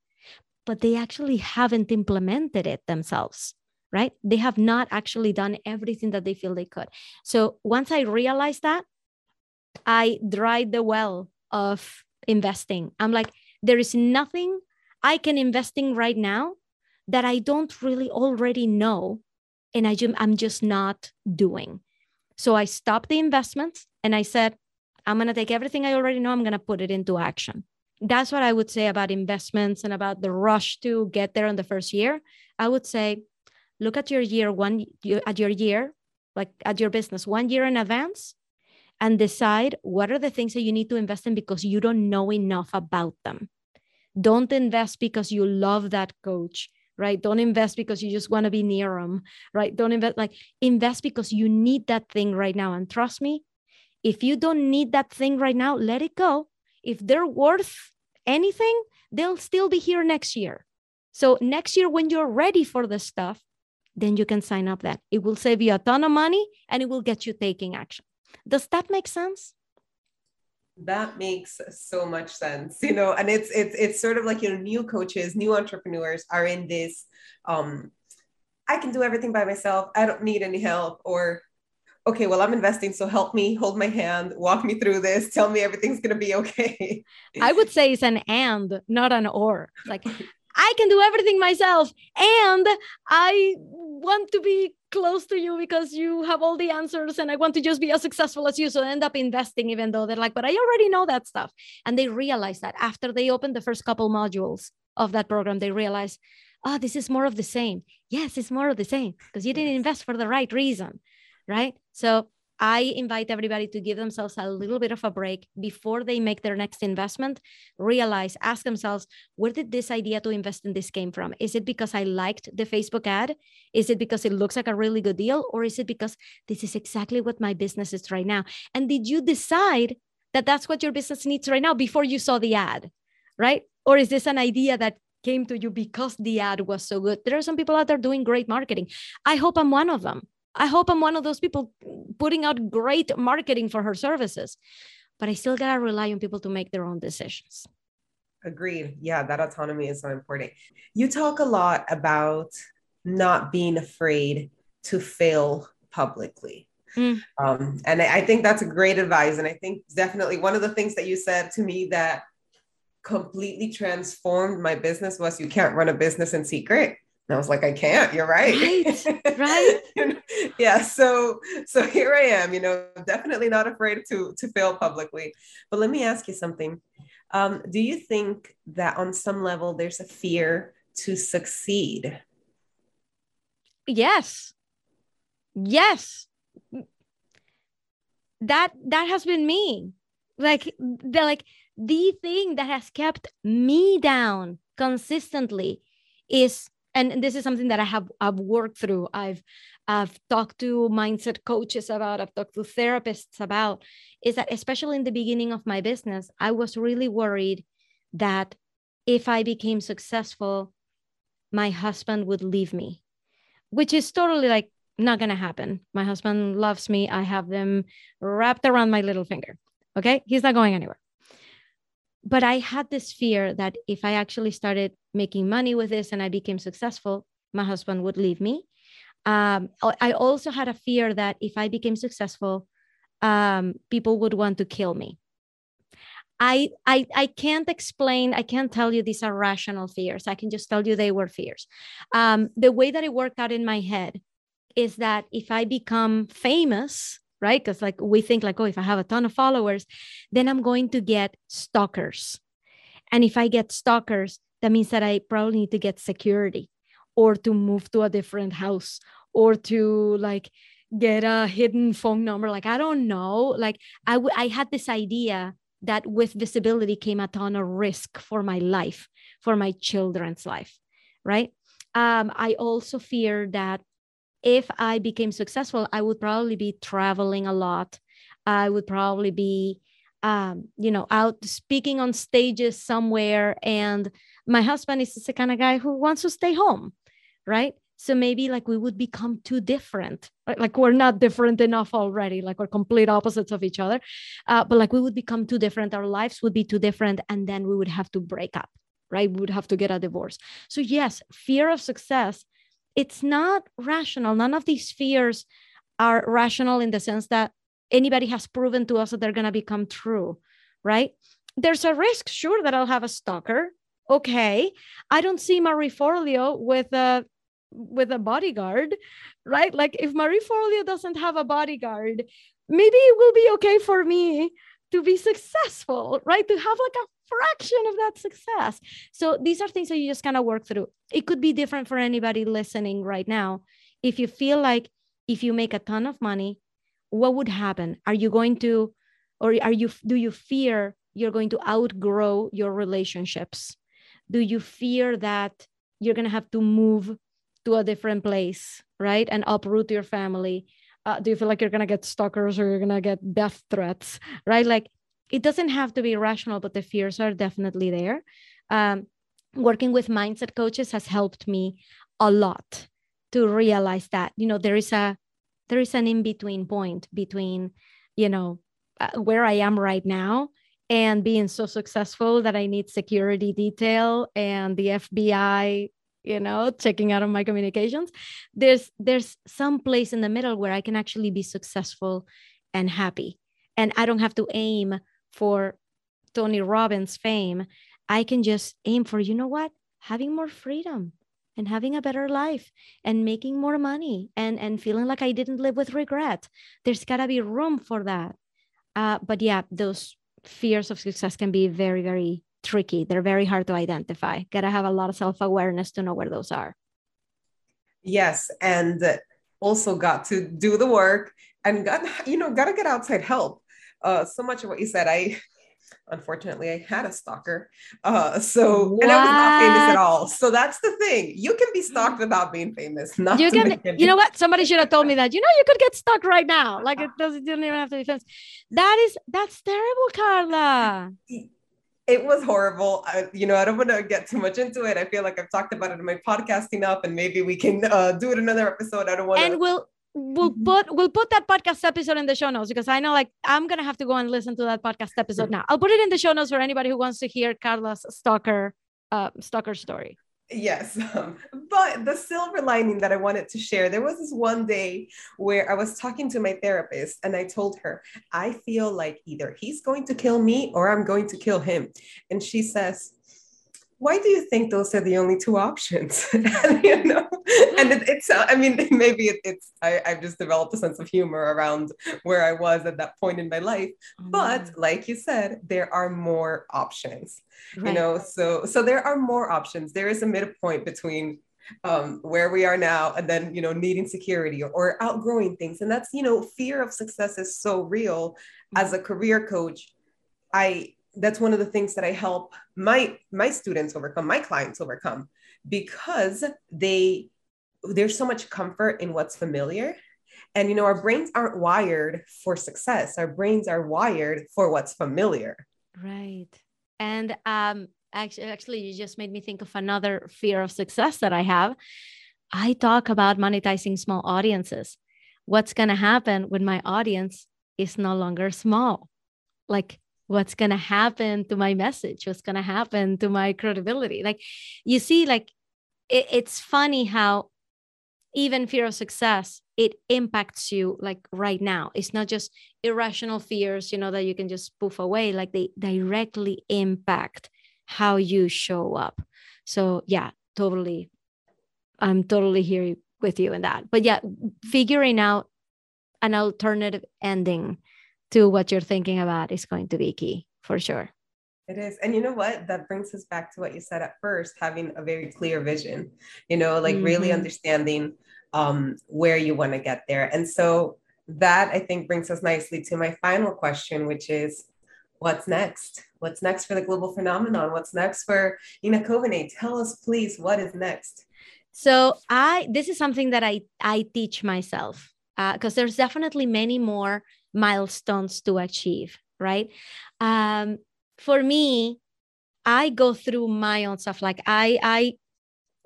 S1: but they actually haven't implemented it themselves, right? They have not actually done everything that they feel they could. So once I realized that, I dried the well of investing. I'm like, there is nothing I can invest in right now that I don't really already know and I just, I'm just not doing. So I stopped the investments and I said, I'm going to take everything I already know, I'm going to put it into action. That's what I would say about investments and about the rush to get there in the first year. I would say, look at your year one, at your year, like at your business one year in advance and decide what are the things that you need to invest in because you don't know enough about them. Don't invest because you love that coach right? Don't invest because you just want to be near them, right? Don't invest, like, invest because you need that thing right now. And trust me, if you don't need that thing right now, let it go. If they're worth anything, they'll still be here next year. So, next year, when you're ready for the stuff, then you can sign up that. It will save you a ton of money and it will get you taking action. Does that make sense?
S2: That makes so much sense you know and it's it's it's sort of like you know new coaches new entrepreneurs are in this um i can do everything by myself i don't need any help or okay well i'm investing so help me hold my hand walk me through this tell me everything's going to be okay.
S1: I would say it's an and not an or. Like I can do everything myself. And I want to be close to you because you have all the answers and I want to just be as successful as you. So I end up investing, even though they're like, but I already know that stuff. And they realize that after they open the first couple modules of that program, they realize, oh, this is more of the same. Yes, it's more of the same because you didn't invest for the right reason. Right. So I invite everybody to give themselves a little bit of a break before they make their next investment. Realize, ask themselves, where did this idea to invest in this came from? Is it because I liked the Facebook ad? Is it because it looks like a really good deal? Or is it because this is exactly what my business is right now? And did you decide that that's what your business needs right now before you saw the ad? Right? Or is this an idea that came to you because the ad was so good? There are some people out there doing great marketing. I hope I'm one of them I hope I'm one of those people putting out great marketing for her services. But I still got to rely on people to make their own decisions.
S2: Agreed. Yeah, that autonomy is so important. You talk a lot about not being afraid to fail publicly. Mm. Um, and I think that's a great advice. And I think definitely one of the things that you said to me that completely transformed my business was you can't run a business in secret. And I was like, I can't. You're right.
S1: Right. right.
S2: yeah. So so here I am. You know, definitely not afraid to to fail publicly. But let me ask you something. Um, do you think that on some level there's a fear to succeed?
S1: Yes. Yes. That that has been me. Like the like the thing that has kept me down consistently is and this is something that I have I've worked through. I've I've talked to mindset coaches about, I've talked to therapists about, is that especially in the beginning of my business, I was really worried that if I became successful, my husband would leave me, which is totally like not gonna happen. My husband loves me. I have them wrapped around my little finger. Okay. He's not going anywhere but I had this fear that if I actually started making money with this and I became successful, my husband would leave me. Um, I also had a fear that if I became successful, um, people would want to kill me. I, I I can't explain. I can't tell you these are rational fears. I can just tell you they were fears. Um, the way that it worked out in my head is that if I become famous, right? Because like we think like, oh, if I have a ton of followers, then I'm going to get stalkers. And if I get stalkers, that means that I probably need to get security or to move to a different house or to like get a hidden phone number. Like, I don't know. Like, I, w- I had this idea that with visibility came a ton of risk for my life, for my children's life, right? Um, I also fear that if I became successful, I would probably be traveling a lot. I would probably be, um, you know, out speaking on stages somewhere. And my husband is the kind of guy who wants to stay home, right? So maybe like we would become too different. Like we're not different enough already. Like we're complete opposites of each other. Uh, but like we would become too different. Our lives would be too different. And then we would have to break up, right? We would have to get a divorce. So, yes, fear of success, it's not rational. None of these fears are rational in the sense that anybody has proven to us that they're going to become true, right? There's a risk, sure, that I'll have a stalker. Okay. I don't see Marie Forleo with a with a bodyguard, right? Like if Marie Forleo doesn't have a bodyguard, maybe it will be okay for me to be successful, right? To have like a fraction of that success. So these are things that you just kind of work through. It could be different for anybody listening right now. If you feel like if you make a ton of money, what would happen? Are you going to, or are you, do you fear you're going to outgrow your relationships? Do you fear that you're going to have to move to a different place, right? And uproot your family? Uh, do you feel like you're going to get stalkers or you're going to get death threats, right? Like it doesn't have to be rational, but the fears are definitely there. Um, working with mindset coaches has helped me a lot to realize that you know there is a there is an in between point between you know uh, where i am right now and being so successful that i need security detail and the fbi you know checking out of my communications. There's there's some place in the middle where i can actually be successful and happy. And i don't have to aim for tony robbins fame. I can just aim for you know what? Having more freedom and having a better life and making more money and and feeling like i didn't live with regret. There's got to be room for that. Uh, but yeah those fears of success can be very very tricky. They're very hard to identify. Got to have a lot of self awareness to know where those are.
S2: Yes. And also got to do the work and got, you know, got to get outside help. Uh, so much of what you said, I unfortunately I had a stalker. Uh, so and I was not famous at all. So that's the thing. You can be stalked without being famous. Not
S1: you can. You know what? Somebody should have told me that. You know, you could get stalked right now. Like it doesn't. Didn't even have to be famous. That is that's terrible, Carla
S2: it was horrible. I, you know, I don't want to get too much into it. I feel like I've talked about it in my podcast enough, and maybe we can uh, do it another episode. I don't want
S1: to. And we'll we'll mm-hmm. put we'll put that podcast episode in the show notes because I know like I'm gonna have to go and listen to that podcast episode now. I'll put it in the show notes for anybody who wants to hear Carla's stalker uh stalker story.
S2: Yes. Um, but the silver lining that I wanted to share there was this one day where I was talking to my therapist and I told her, I feel like either he's going to kill me or I'm going to kill him. And she says, why do you think those are the only two options? and, you know, and it, it's, I mean, maybe it, it's, I, I've just developed a sense of humor around where I was at that point in my life. Mm. But like you said, there are more options, right. you know, so, so there are more options. There is a midpoint between um, where we are now and then you know needing security or, or, outgrowing things and that's you know fear of success is so real as a career coach i that's one of the things that I help my my students overcome, my clients overcome, because they there's so much comfort in what's familiar. And you know, our brains aren't wired for success. Our brains are wired for what's familiar.
S1: Right. And um actually actually you just made me think of another fear of success that I have. I talk about monetizing small audiences. What's going to happen when my audience is no longer small? Like what's going to happen to my message what's going to happen to my credibility. Like you see like it, it's funny how even fear of success it impacts you like right now. It's not just irrational fears you know that you can just poof away. Like they directly impact how you show up. So yeah totally i'm totally here with you in that. But yeah, figuring out an alternative ending to what you're thinking about is going to be key for sure.
S2: It is. And you know what? That brings us back to what you said at first having a very clear vision, you know, like mm-hmm. really understanding um, where you want to get there. And so that I think brings us nicely to my final question, which is what's next? What's next for the global phenomenon? What's next for Ina Coveney? Tell us, please, what is next?
S1: So I this is something that I I teach myself because uh, there's definitely many more milestones to achieve, right? Um, for me, I go through my own stuff. Like I I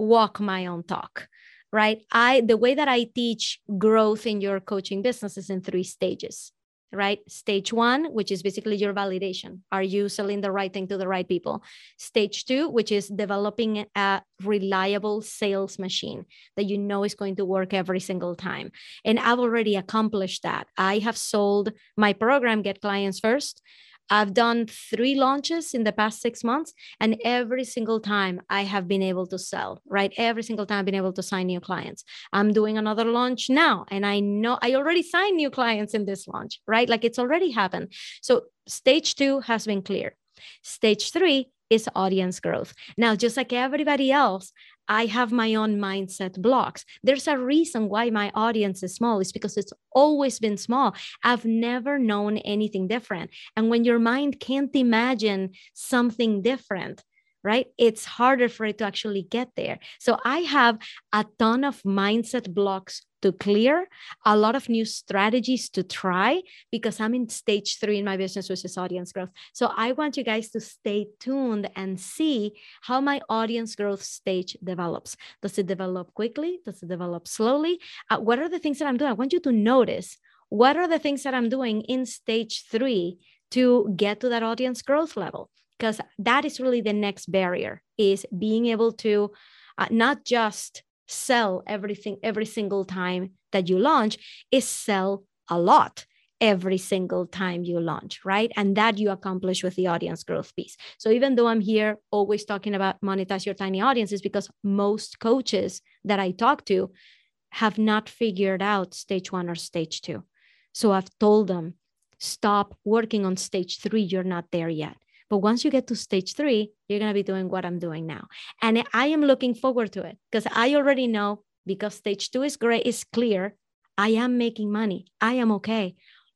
S1: walk my own talk right i the way that i teach growth in your coaching business is in three stages right? Stage one which is basically your validation. Are you selling the right thing to the right people? Stage two which is developing a reliable sales machine that you know is going to work every single time. And i've already accomplished that. I have sold my program get clients first I've done three launches in the past six months, and every single time I have been able to sell, right? Every single time I've been able to sign new clients. I'm doing another launch now, and I know I already signed new clients in this launch, right? Like it's already happened. So stage two has been clear. Stage three is audience growth. Now, just like everybody else, I have my own mindset blocks. There's a reason why my audience is small, is because it's always been small. I've never known anything different. And when your mind can't imagine something different, right? It's harder for it to actually get there. So I have a ton of mindset blocks to clear, a lot of new strategies to try because I'm in stage three in my business, which is audience growth. So I want you guys to stay tuned and see how my audience growth stage develops. Does it develop quickly? Does it develop slowly? Uh, what are the things that I'm doing? I want you to notice what are the things that I'm doing in stage three to get to that audience growth level because that is really the next barrier is being able to uh, not just sell everything every single time that you launch is sell a lot every single time you launch, right? And that you accomplish with the audience growth piece. So even though I'm here always talking about monetize your tiny audiences, because most coaches that I talk to have not figured out stage one or stage two. So I've told them, stop working on stage three. You're not there yet. But once you get to stage three, you're going to be doing what I'm doing now. And I am looking forward to it because I already know because stage two is great, is clear. I am making money. I am okay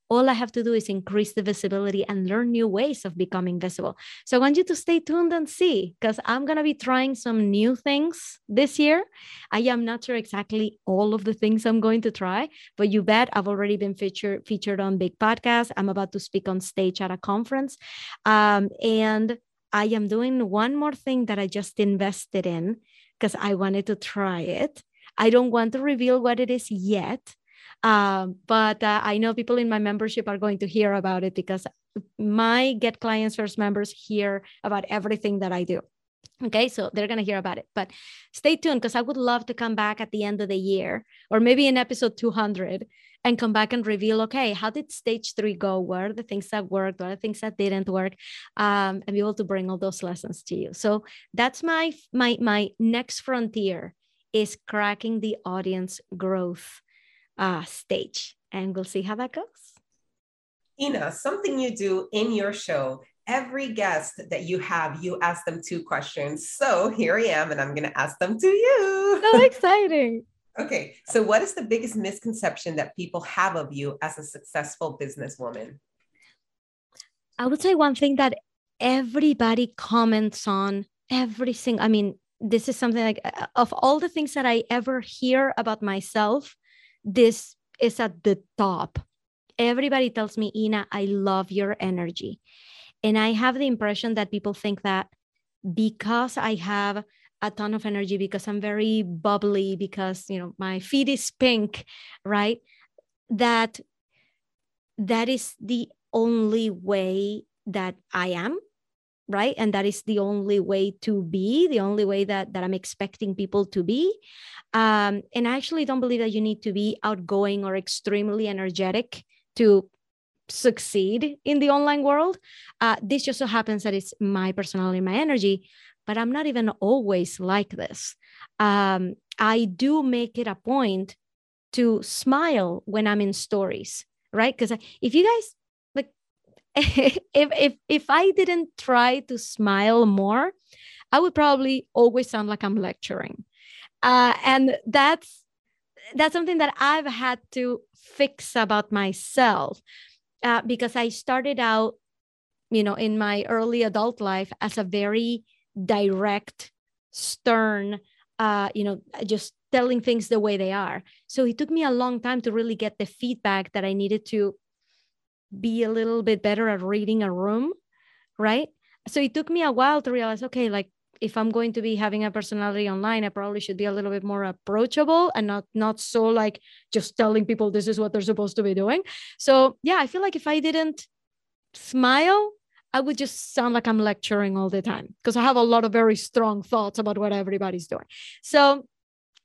S1: all I have to do is increase the visibility and learn new ways of becoming visible. So I want you to stay tuned and see because I'm going to be trying some new things this year. I am not sure exactly all of the things I'm going to try, but you bet I've already been featured featured on big podcasts. I'm about to speak on stage at a conference. Um, and I am doing one more thing that I just invested in because I wanted to try it. I don't want to reveal what it is yet um, but uh, I know people in my membership are going to hear about it because my Get Clients First members hear about everything that I do. Okay, so they're going to hear about it. But stay tuned because I would love to come back at the end of the year or maybe in episode 200 and come back and reveal okay, how did stage three go? What are the things that worked? What are the things that didn't work? Um, and be able to bring all those lessons to you. So that's my my my next frontier is cracking the audience growth uh, stage. And we'll see how that goes.
S2: Ina, something you do in your show, every guest that you have, you ask them two questions. So here I am, and I'm going to ask them to you.
S1: So exciting.
S2: okay. So, what is the biggest misconception that people have of you as a successful businesswoman?
S1: I would say one thing that everybody comments on everything. I mean, this is something like uh, of all the things that I ever hear about myself, this is at the top. Everybody tells me, Ina, I love your energy. And I have the impression that people think that because I have a ton of energy, because I'm very bubbly, because you know my feet is pink, right? That that is the only way that I am right? And that is the only way to be the only way that that i'm expecting people to be. Um, and i actually don't believe that you need to be outgoing or extremely energetic to succeed in the online world. Uh, this just so happens that it's my personality my energy but i'm not even always like this. Um, I do make it a point to smile when I'm in stories, right? Because if you guys if if if I didn't try to smile more, I would probably always sound like I'm lecturing, uh, and that's that's something that I've had to fix about myself uh, because I started out, you know, in my early adult life as a very direct, stern, uh, you know, just telling things the way they are. So it took me a long time to really get the feedback that I needed to be a little bit better at reading a room, right? So it took me a while to realize, okay, like if I'm going to be having a personality online, I probably should be a little bit more approachable and not not so like just telling people this is what they're supposed to be doing. So yeah, I feel like if I didn't smile, I would just sound like I'm lecturing all the time because I have a lot of very strong thoughts about what everybody's doing. So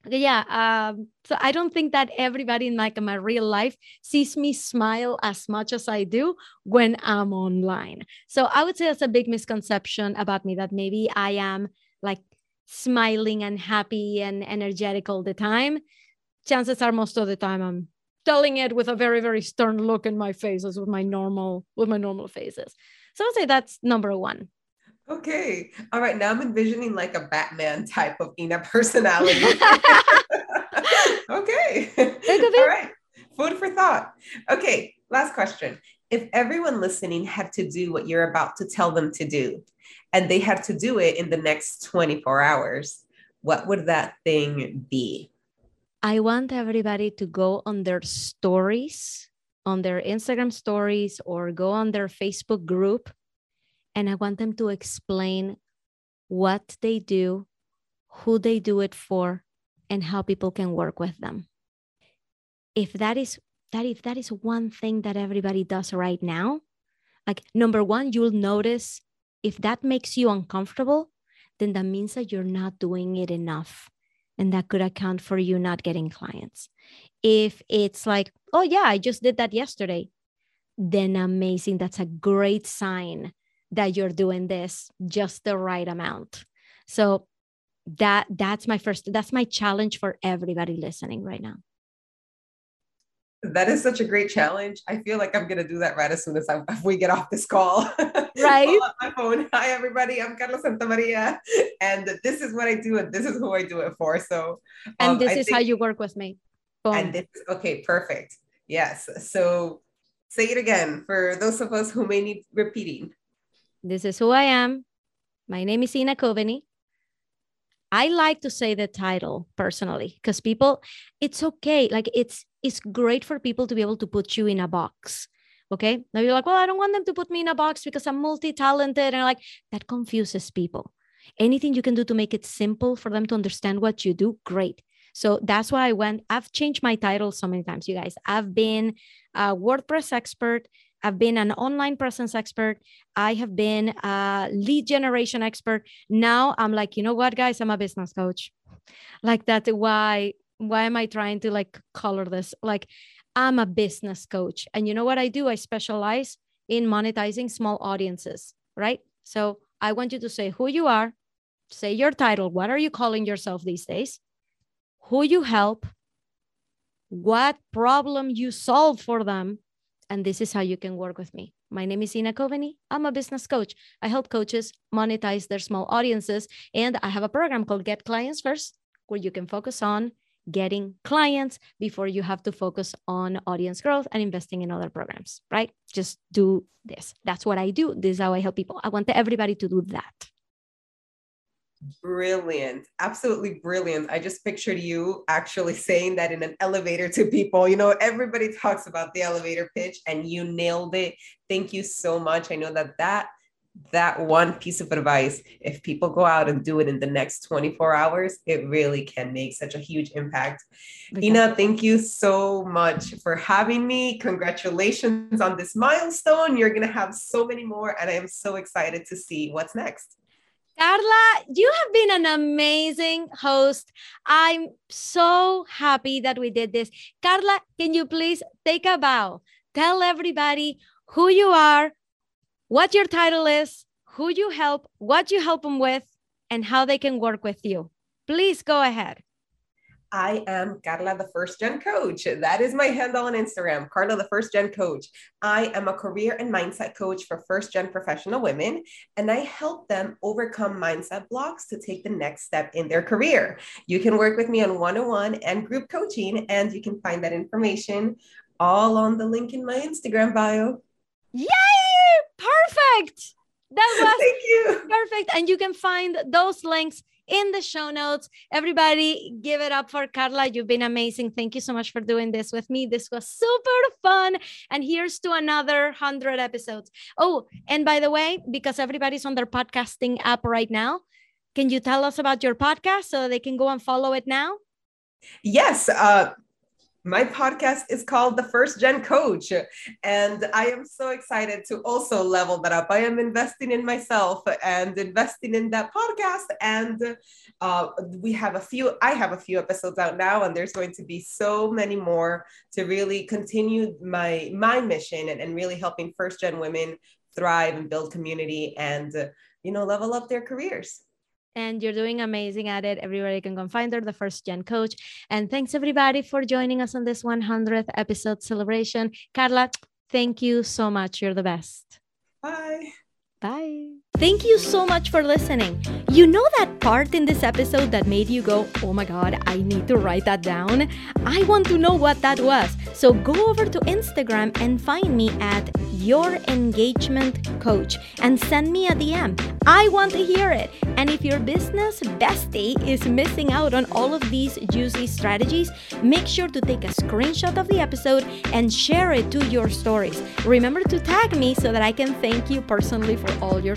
S1: yeah um, so i don't think that everybody in like my real life sees me smile as much as i do when i'm online. So i would say that's a big misconception about me that maybe i am like smiling and happy and energetic all the time. Chances are most of the time i'm telling it with a very very stern look in my face as with my normal with my normal faces. So i'd say that's number one
S2: Okay. All right. Now I'm envisioning like a Batman type of Ina personality. okay. All right. Food for thought. Okay. Last question. If everyone listening had to do what you're about to tell them to do, and they had to do it in the next 24 hours, what would that thing be?
S1: I want everybody to go on their stories, on their Instagram stories, or go on their Facebook group and I want them to explain what they do, who they do it for, and how people can work with them. If that is that if that is one thing that everybody does right now, like number one, you'll notice if that makes you uncomfortable, then that means that you're not doing it enough. And that could account for you not getting clients. If it's like, oh, yeah, I just did that yesterday, then amazing. That's a great sign that you're doing this just the right amount. So that that's my first that's my challenge for everybody listening right now.
S2: That is such a great challenge. I feel like I'm gonna do that right as soon as I, we get off this call.
S1: Right.
S2: my phone. Hi everybody. I'm Carla Santamaria, and this is what I do, and this is who I do it for. So,
S1: um, and this I is think, how you work with me.
S2: Boom. And this okay, perfect. Yes. So, say it again for those of us who may need repeating.
S1: This is who I am. My name is Ina Coveney. I like to say the title personally because people, it's okay. Like it's it's great for people to be able to put you in a box. Okay. Now you're like, well, I don't want them to put me in a box because I'm multi-talented. And like that confuses people. Anything you can do to make it simple for them to understand what you do, great. So that's why I went. I've changed my title so many times, you guys. I've been a WordPress expert, I've been an online presence expert. I have been a lead generation expert. Now I'm like, you know what, guys? I'm a business coach. Like that. Why? Why am I trying to like color this? Like, I'm a business coach, and you know what I do? I specialize in monetizing small audiences. Right. So I want you to say who you are, say your title. What are you calling yourself these days? Who you help, what problem you solve for them, and this is how you can work with me. My name is Ina Coveney. I'm a business coach. I help coaches monetize their small audiences, and I have a program called Get Clients First, where you can focus on getting clients before you have to focus on audience growth and investing in other programs, right? Just do this. That's what I do. This is how I help people. I want everybody to do that.
S2: Brilliant. Absolutely brilliant. I just pictured you actually saying that in an elevator to people. You know, everybody talks about the elevator pitch and you nailed it. Thank you so much. I know that that that one piece of advice, if people go out and do it in the next 24 hours, it really can make such a huge impact. Okay. Ina, thank you so much for having me. Congratulations on this milestone. You're going to have so many more, and I am so excited to see what's next.
S1: Carla, you have been an amazing host. I'm so happy that we did this. Carla, can you please take a bow? Tell everybody who you are, what your title is, who you help, what you help them with, and how they can work with you. Please go ahead.
S2: I am Carla, the first gen coach. That is my handle on Instagram, Carla, the first gen coach. I am a career and mindset coach for first gen professional women, and I help them overcome mindset blocks to take the next step in their career. You can work with me on one on one and group coaching, and you can find that information all on the link in my Instagram bio.
S1: Yay! Perfect. That was
S2: Thank you.
S1: perfect. And you can find those links in the show notes. Everybody, give it up for Carla. You've been amazing. Thank you so much for doing this with me. This was super fun. And here's to another 100 episodes. Oh, and by the way, because everybody's on their podcasting app right now, can you tell us about your podcast so they can go and follow it now?
S2: Yes. Uh, my podcast is called The First Gen Coach, and I am so excited to also level that up. I am investing in myself and investing in that podcast. And uh, we have a few, I have a few episodes out now, and there's going to be so many more to really continue my my mission and, and really helping first gen women thrive and build community and uh, you know level up their careers
S1: and you're doing amazing at it. Everybody can go and find her, the first gen coach. And thanks everybody for joining us on this 100th episode celebration. Carla, thank you so much. You're the best.
S2: bye
S1: Bye. Thank you so much for listening. You know that part in this episode that made you go, oh my God, I need to write that down? I want to know what that was. So go over to Instagram and find me at Your Engagement Coach and send me a DM. I want to hear it. And if your business bestie is missing out on all of these juicy strategies, make sure to take a screenshot of the episode and share it to your stories. Remember to tag me so that I can thank you personally for all your